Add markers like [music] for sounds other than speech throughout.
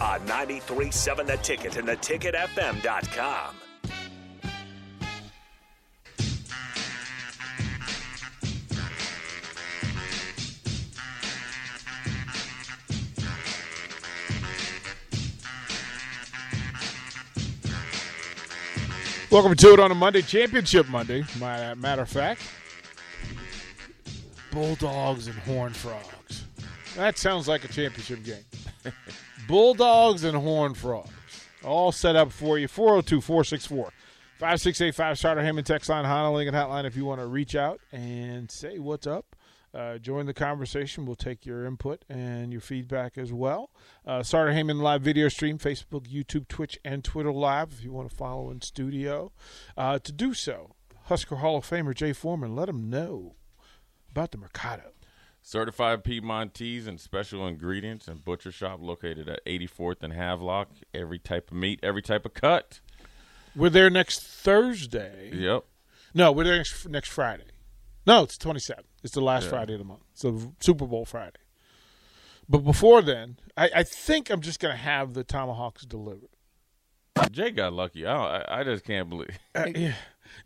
On 93.7 The Ticket and theticketfm.com. Welcome to it on a Monday, Championship Monday. Matter of fact, Bulldogs and Horned Frogs. That sounds like a championship game. [laughs] Bulldogs and Horned Frogs. All set up for you. 402 464 5685 Sartor Hamann text line, Honda Lincoln Hotline if you want to reach out and say what's up. Uh, join the conversation. We'll take your input and your feedback as well. Uh, Sartor Hamann live video stream, Facebook, YouTube, Twitch, and Twitter live if you want to follow in studio. Uh, to do so, Husker Hall of Famer Jay Foreman, let him know about the Mercado. Certified Piedmontese and special ingredients and butcher shop located at 84th and Havelock. Every type of meat, every type of cut. We're there next Thursday. Yep. No, we're there next, next Friday. No, it's 27th. It's the last Yeah. Friday of the month. It's the Super Bowl Friday. But before then, I, I think I'm just going to have the tomahawks delivered. Jay got lucky. I, don't, I, I just can't believe. Uh, yeah.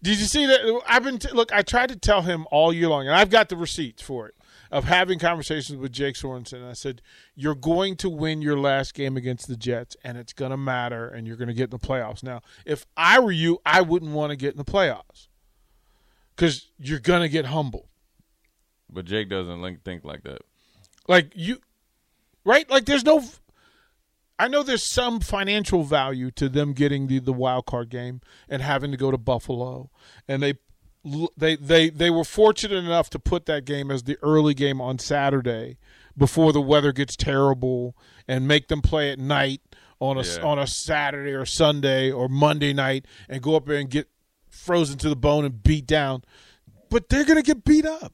Did you see that? I've been t- look. I tried to tell him all year long, and I've got the receipts for it of having conversations with Jake Sorensen. I said, "You're going to win your last game against the Jets, and it's going to matter, and you're going to get in the playoffs." Now, if I were you, I wouldn't want to get in the playoffs because you're going to get humbled. But Jake doesn't think like that. Like you, right? Like there's no. I know there's some financial value to them getting the the wild card game and having to go to Buffalo, and they they they they were fortunate enough to put that game as the early game on Saturday before the weather gets terrible and make them play at night on a Yeah. on a Saturday or Sunday or Monday night and go up there and get frozen to the bone and beat down. But they're going to get beat up.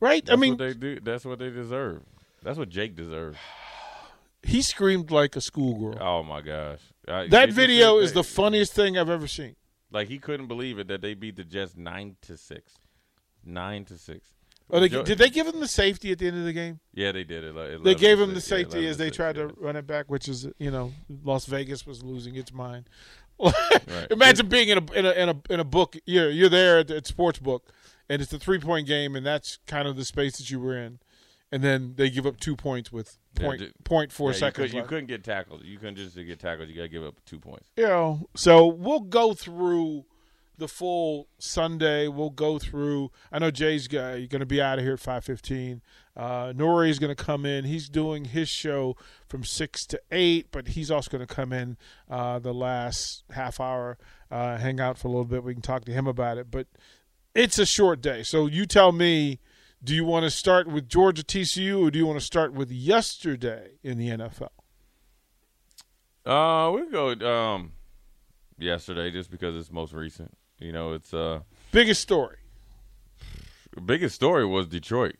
Right? That's I mean, they do. That's what they deserve. That's what Jake deserves. [sighs] he screamed like a schoolgirl. Oh my gosh! I- That video is the funniest thing I've ever seen. Like he couldn't believe it that they beat the Jets nine to six, nine to six. Oh, they, did they give him the safety at the end of the game? Yeah, they did it. They gave him the. Yeah, safety 11 as they six, tried yeah. to run it back, which is you know Las Vegas was losing its mind. [laughs] Right. Imagine being in a in a in a in a book. You're you're there at, at sports book, and it's a three point game, and that's kind of the space that you were in, and then they give up two points with Yeah, point ju- point four Yeah, you, seconds could, you couldn't get tackled. You couldn't just get tackled. You got to give up two points. you know so we'll go through the full sunday we'll go through i know jay's going to be out of here at 5.15 uh, nori's going to come in he's doing his show from 6 to 8 but he's also going to come in uh, the last half hour uh, hang out for a little bit we can talk to him about it but it's a short day so you tell me do you want to start with georgia tcu or do you want to start with yesterday in the nfl Uh, we go um yesterday just because it's most recent. You know, it's uh biggest story biggest story was Detroit,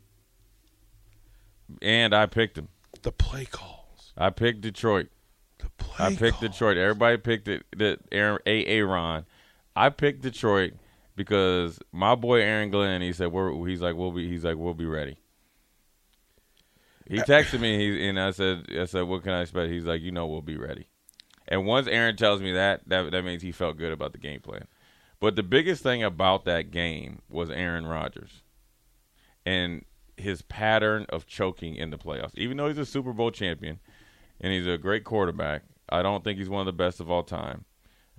and I picked them. the play calls I picked Detroit. the play I picked calls. Detroit. Everybody picked it. The Aaron A. Aaron. I picked Detroit because my boy Aaron Glenn. He said, "We're." He's like, "We'll be." He's like, "We'll be ready." He uh, texted me, he, and I said, "I said, what can I expect?" He's like, "You know, we'll be ready." And once Aaron tells me that, that that means he felt good about the game plan. But the biggest thing about that game was Aaron Rodgers and his pattern of choking in the playoffs. Even though he's a Super Bowl champion and he's a great quarterback, I don't think he's one of the best of all time.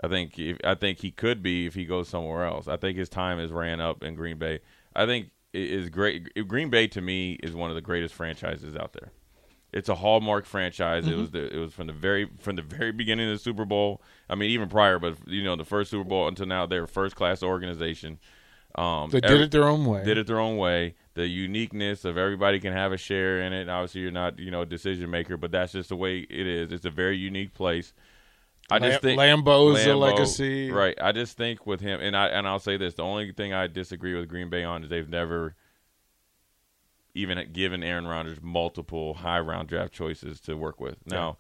I think if, I think he could be if he goes somewhere else. I think his time has ran up in Green Bay. I think it is great. Green Bay to me is one of the greatest franchises out there. It's a hallmark franchise. It was the, it was from the very from the very beginning of the Super Bowl. I mean, even prior, but you know, the first Super Bowl until now, they're a first class organization. Um, They did every- it their own way. did it their own way. The uniqueness of everybody can have a share in it. Obviously, you're not you know a decision maker, but that's just the way it is. It's a very unique place. I just think Lambeau's a legacy. right? I just think with him, and I and I'll say this: the only thing I disagree with Green Bay on is they've never even given Aaron Rodgers multiple high round draft choices to work with. Now,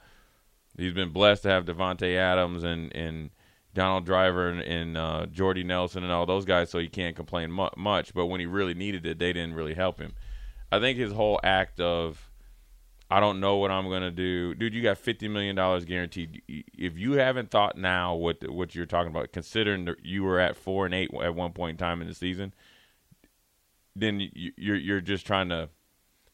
he's been blessed to have Davante Adams and and Donald Driver and, and uh, Jordy Nelson and all those guys, so he can't complain mu- much. But when he really needed it, they didn't really help him. I think his whole act of I don't know what I'm gonna do, dude. You got fifty million dollars guaranteed. If you haven't thought now what what you're talking about, considering you were at four and eight at one point in time in the season, then you, you're you're just trying to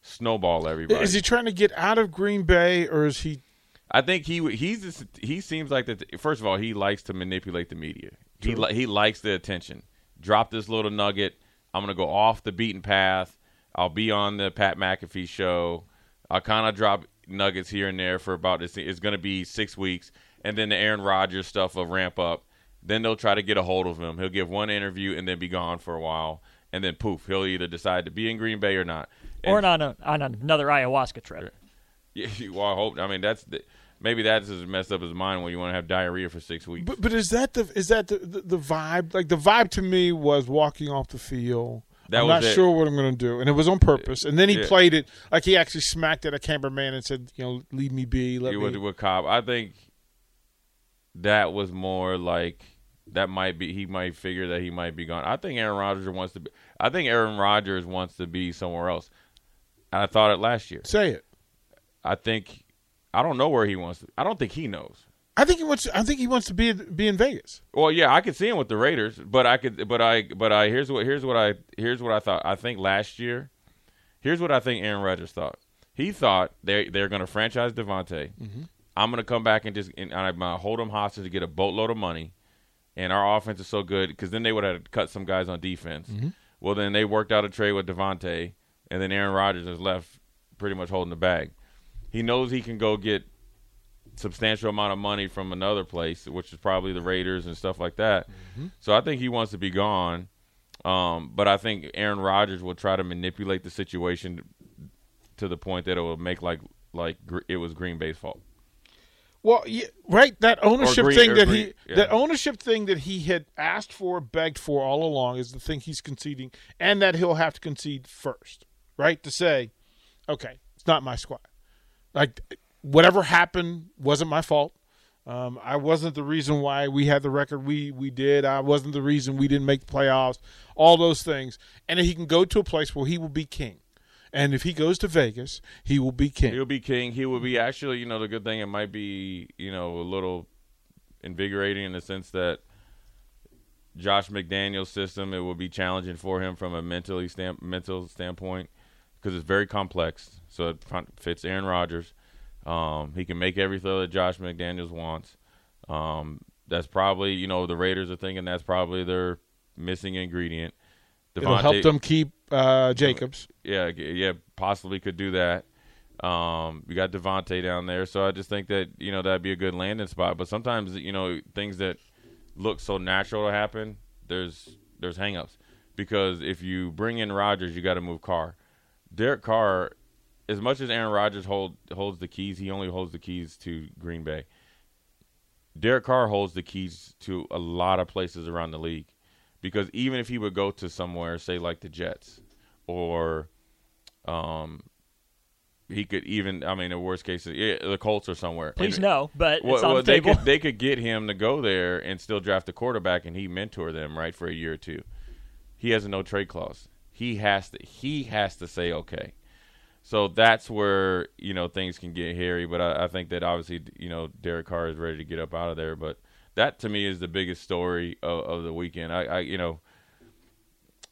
snowball everybody. Is he trying to get out of Green Bay, or is he? I think he he's just, he seems like that. First of all, he likes to manipulate the media. He li- he likes the attention. Drop this little nugget. I'm gonna go off the beaten path. I'll be on the Pat McAfee show. I'll kind of drop nuggets here and there for about it's, it's going to be six weeks, and then the Aaron Rodgers stuff will ramp up. Then they'll try to get a hold of him. He'll give one interview and then be gone for a while, and then poof, he'll either decide to be in Green Bay or not. And- or on a, on another ayahuasca trip. [laughs] Yeah, well, I hope. I mean, that's the, maybe that's as messed up as mine when you want to have diarrhea for six weeks. But, but is that the is that the, the the vibe? Like the vibe to me was walking off the field. That I'm not it. sure what I'm going to do, and it was on purpose. And then he Yeah. played it like he actually smacked at a cameraman and said, "You know, leave me be." Let He me. was with Cobb. I think that was more like that might be he might figure that he might be gone. I think Aaron Rodgers wants to be I think Aaron Rodgers wants to be somewhere else. And I thought it last year. Say it. I think I don't know where he wants to I don't think he knows. I think he wants. I think he wants to be be in Vegas. Well, yeah, I could see him with the Raiders, but I could but I but I here's what here's what I here's what I thought. I think last year here's what I think Aaron Rodgers thought. He thought they they're going to franchise Davante. Mm-hmm. I'm going to come back and just and I'm to hold him hostage to get a boatload of money, and our offense is so good because then they would have cut some guys on defense. Mm-hmm. Well, then they worked out a trade with Davante, and then Aaron Rodgers is left pretty much holding the bag. He knows he can go get substantial amount of money from another place, which is probably the Raiders and stuff like that. So I think he wants to be gone. Um, but I think Aaron Rodgers will try to manipulate the situation to the point that it will make like like it was Green Bay's fault. Well, yeah, right. That ownership Green- thing that Green- he yeah. that ownership thing that he had asked for, begged for all along is the thing he's conceding, and that he'll have to concede first, right? To say, okay, it's not my squad. Like whatever happened wasn't my fault. Um, I wasn't the reason why we had the record we we did. I wasn't the reason we didn't make the playoffs. All those things, and he can go to a place where he will be king. And if he goes to Vegas, he will be king. He'll be king. He will be actually, you know, the good thing. It might be, you know, a little invigorating in the sense that Josh McDaniel's system it will be challenging for him from a mentally stamp, mental standpoint because it's very complex. So it fits Aaron Rodgers. Um, he can make every throw that Josh McDaniels wants. Um, that's probably, you know, the Raiders are thinking that's probably their missing ingredient. It'll help them keep uh, Jacobs. yeah, yeah, possibly could do that. Um, you got Davante down there, so I just think that you know that'd be a good landing spot. But sometimes you know things that look so natural to happen, there's there's hangups because if you bring in Rodgers, you got to move Carr. Derek Carr, as much as Aaron Rodgers hold holds the keys, he only holds the keys to Green Bay. Derek Carr holds the keys to a lot of places around the league because even if he would go to somewhere, say like the Jets, or um, he could even. I mean, the worst case, yeah, the Colts or somewhere. Please And- no, but Well, well, the they table. could they could get him to go there and still draft a quarterback, and he mentor them right for a year or two. He has a no trade clause. He has to he has to say okay. So that's where you know things can get hairy. But I, I think that obviously you know Derek Carr is ready to get up out of there. But that to me is the biggest story of, of the weekend. I, I you know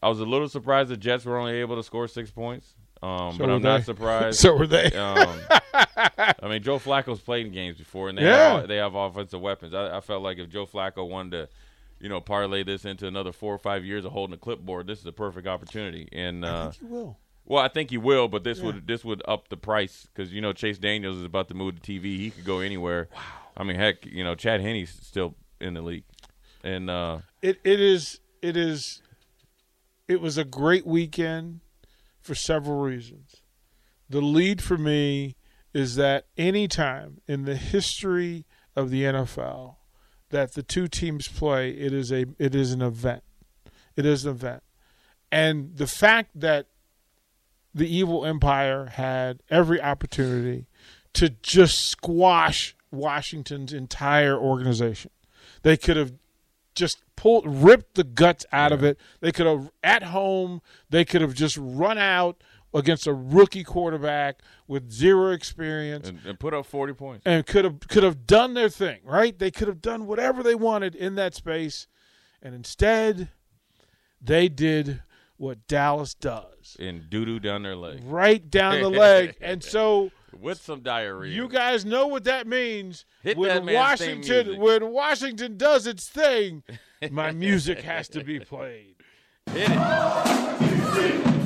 I was a little surprised the Jets were only able to score six points. Um, So but I'm not surprised. [laughs] So were they. Um, [laughs] I mean, Joe Flacco's played in games before, and they Yeah. have, they have offensive weapons. I, I felt like if Joe Flacco wanted to, you know, parlay this into another four or five years of holding a clipboard, this is a perfect opportunity. And I uh, think you will. Well, I think he will, but this would this would up the price because you know Chase Daniels is about to move to TV. He could go anywhere. Wow. I mean, heck, you know, Chad Henne's still in the league, and uh, It it is it is it was a great weekend for several reasons. The lead for me is that anytime in the history of the NFL that the two teams play, it is a it is an event. It is an event. And the fact that the evil empire had every opportunity to just squash Washington's entire organization. They could have just pulled ripped the guts out of it. They could have at home, they could have just run out against a rookie quarterback with zero experience and, and put up 40 points. and could have could have done their thing, right? They could have done whatever they wanted in that space, and instead, they did what Dallas does, And doo doo down their leg right down the [laughs] leg. And so, with some diarrhea. you guys know what that means. Hit when that Washington when Washington does its thing, [laughs] my music has to be played. hit it.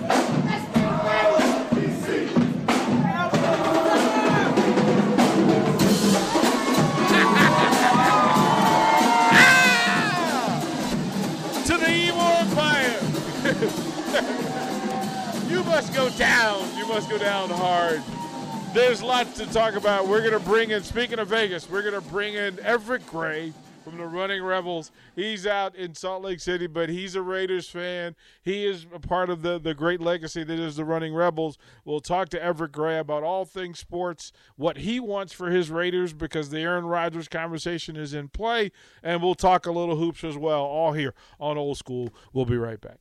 Go down hard. There's lots to talk about. We're going to bring in, speaking of Vegas, we're going to bring in Everett Gray from the Running Rebels. He's out in Salt Lake City, but he's a Raiders fan. He is a part of the, the great legacy that is the Running Rebels. We'll talk to Everett Gray about all things sports, what he wants for his Raiders, because the Aaron Rodgers conversation is in play, and we'll talk a little hoops as well, all here on Old School. We'll be right back.